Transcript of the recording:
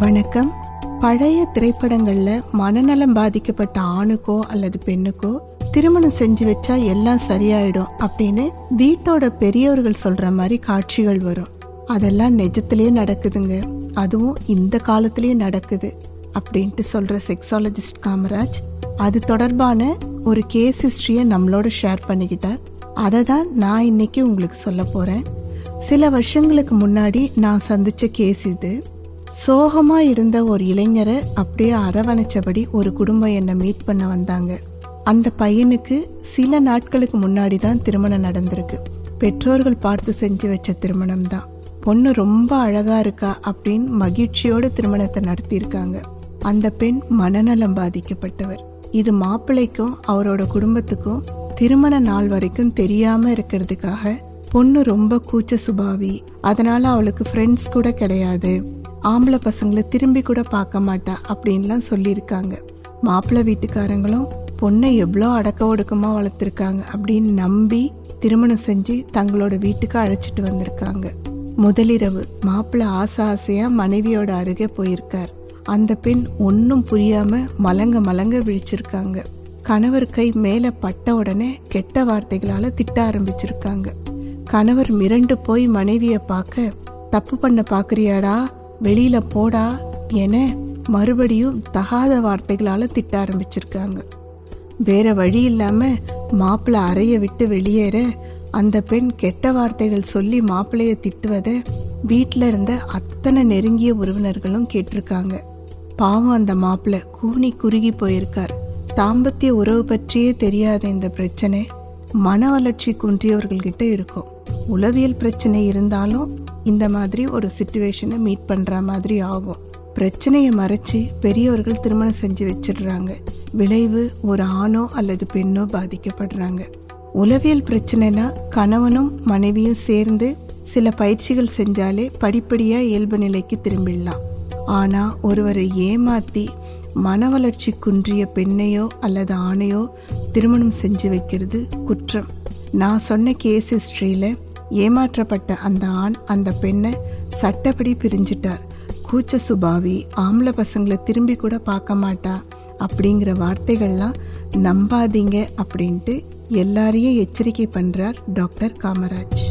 வணக்கம். பழைய திரைப்படங்கள்ல மனநலம் பாதிக்கப்பட்ட ஆணுக்கோ அல்லது பெண்ணுக்கோ திருமணம் செஞ்சு வச்சா எல்லாம் சரியாயிடும் அப்படின்னு வீட்டோட பெரியவர்கள் சொல்ற மாதிரி காட்சிகள் வரும். அதெல்லாம் நிஜத்திலேயே நடக்குதுங்க. அதுவும் இந்த காலத்திலயும் நடக்குது அப்படின்ட்டு சொல்ற செக்ஸாலஜிஸ்ட் காமராஜ் அது தொடர்பான ஒரு கேஸ் ஹிஸ்டரியை நம்மளோட ஷேர் பண்ணிக்கிட்டார். அதை தான் நான் இன்னைக்கு உங்களுக்கு சொல்ல போறேன். சில வருஷங்களுக்கு முன்னாடி நான் சந்திச்ச கேஸ் இது. சோகமா இருந்த ஒரு இளைஞரை அப்படியே அரவணைச்சபடி ஒரு குடும்பம் என்னை மீட் பண்ண வந்தாங்க. அந்த பையனுக்கு சில நாட்களுக்கு முன்னாடி தான் திருமணம் நடந்திருக்கு. பெற்றோர்கள் பார்த்து செஞ்சு வச்ச திருமணம் தான் பொண்ணு ரொம்ப அழகா இருக்கா அப்படின்னு மகிழ்ச்சியோடு திருமணத்தை நடத்தியிருக்காங்க. அந்த பெண் மனநலம் பாதிக்கப்பட்டவர். இது மாப்பிள்ளைக்கும் அவரோட குடும்பத்துக்கும் திருமண நாள் வரைக்கும் தெரியாம இருக்கிறதுக்காக பொண்ணு ரொம்ப கூச்ச சுபாவி. அதனால அவளுக்கு ஃப்ரெண்ட்ஸ் கூட கிடையாது. ஆம்பளை பசங்களை திரும்பி கூட பார்க்க மாட்டா அப்படின்லாம் சொல்லியிருக்காங்க. மாப்பிள்ளை வீட்டுக்காரங்களும் பொண்ணை எவ்வளோ அடக்க ஒடுக்கமாக வளர்த்துருக்காங்க அப்படின்னு நம்பி திருமணம் செஞ்சு தங்களோட வீட்டுக்கு அழைச்சிட்டு வந்திருக்காங்க. முதலிரவு மாப்பிள்ளை ஆசை ஆசையாக மனைவியோட அருகே போயிருக்கார். அந்த பெண் ஒன்றும் புரியாமல் மலங்க மலங்க விழிச்சிருக்காங்க. கணவர் கை மேலே பட்ட உடனே கெட்ட வார்த்தைகளால் திட்ட ஆரம்பிச்சிருக்காங்க. கணவர் மிரண்டு போய் மனைவியை பார்க்க தப்பு பண்ண பார்க்குறியாடா வெளியில போடா என மறுபடியும் தகாத வார்த்தைகளால திட்ட ஆரம்பிச்சிருக்காங்க. வேற வழி இல்லாம மாப்பிள்ளை அறைய விட்டு வெளியேற அந்த பெண் கெட்ட வார்த்தைகள் சொல்லி மாப்பிள்ளைய திட்டுவதை வீட்டில் இருந்த அத்தனை நெருங்கிய உறவினர்களும் கேட்டிருக்காங்க. பாவம் அந்த மாப்பிள்ளை கூனி குறுகி போயிருக்கார். தாம்பத்திய உறவு பற்றியே தெரியாத இந்த பிரச்சனை மன வளர்ச்சி குன்றியவர்கள்கிட்ட இருக்கும். உளவியல் பிரச்சனை இருந்தாலும் இந்த மாதிரி ஒரு சுச்சுவேஷனை மீட் பண்ணுற மாதிரி ஆகும். பிரச்சனையை மறைச்சு பெரியவர்கள் திருமணம் செஞ்சு வச்சிடுறாங்க. விளைவு ஒரு ஆணோ அல்லது பெண்ணோ பாதிக்கப்படுறாங்க. உளவியல் பிரச்சனைனா கணவனும் மனைவியும் சேர்ந்து சில பயிற்சிகள் செஞ்சாலே படிப்படியாக இயல்பு நிலைக்கு திரும்பிடலாம். ஆனால் ஒருவரை ஏமாத்தி மன வளர்ச்சி குன்றிய பெண்ணையோ அல்லது ஆணையோ திருமணம் செஞ்சு வைக்கிறது குற்றம். நான் சொன்ன கேஸ் ஹிஸ்ட்ரியில் ஏமாற்றப்பட்ட அந்த ஆண் அந்த பெண்ணை சட்டப்படி பிரிஞ்சிட்டார். கூச்ச சுபாவி ஆம்பளை பசங்களை திரும்பி கூட பார்க்க மாட்டா. அப்படிங்கிற வார்த்தைகள்லாம் நம்பாதீங்க அப்படின்ட்டு எல்லாரையும் எச்சரிக்கை பண்ணுறார் டாக்டர் காமராஜ்.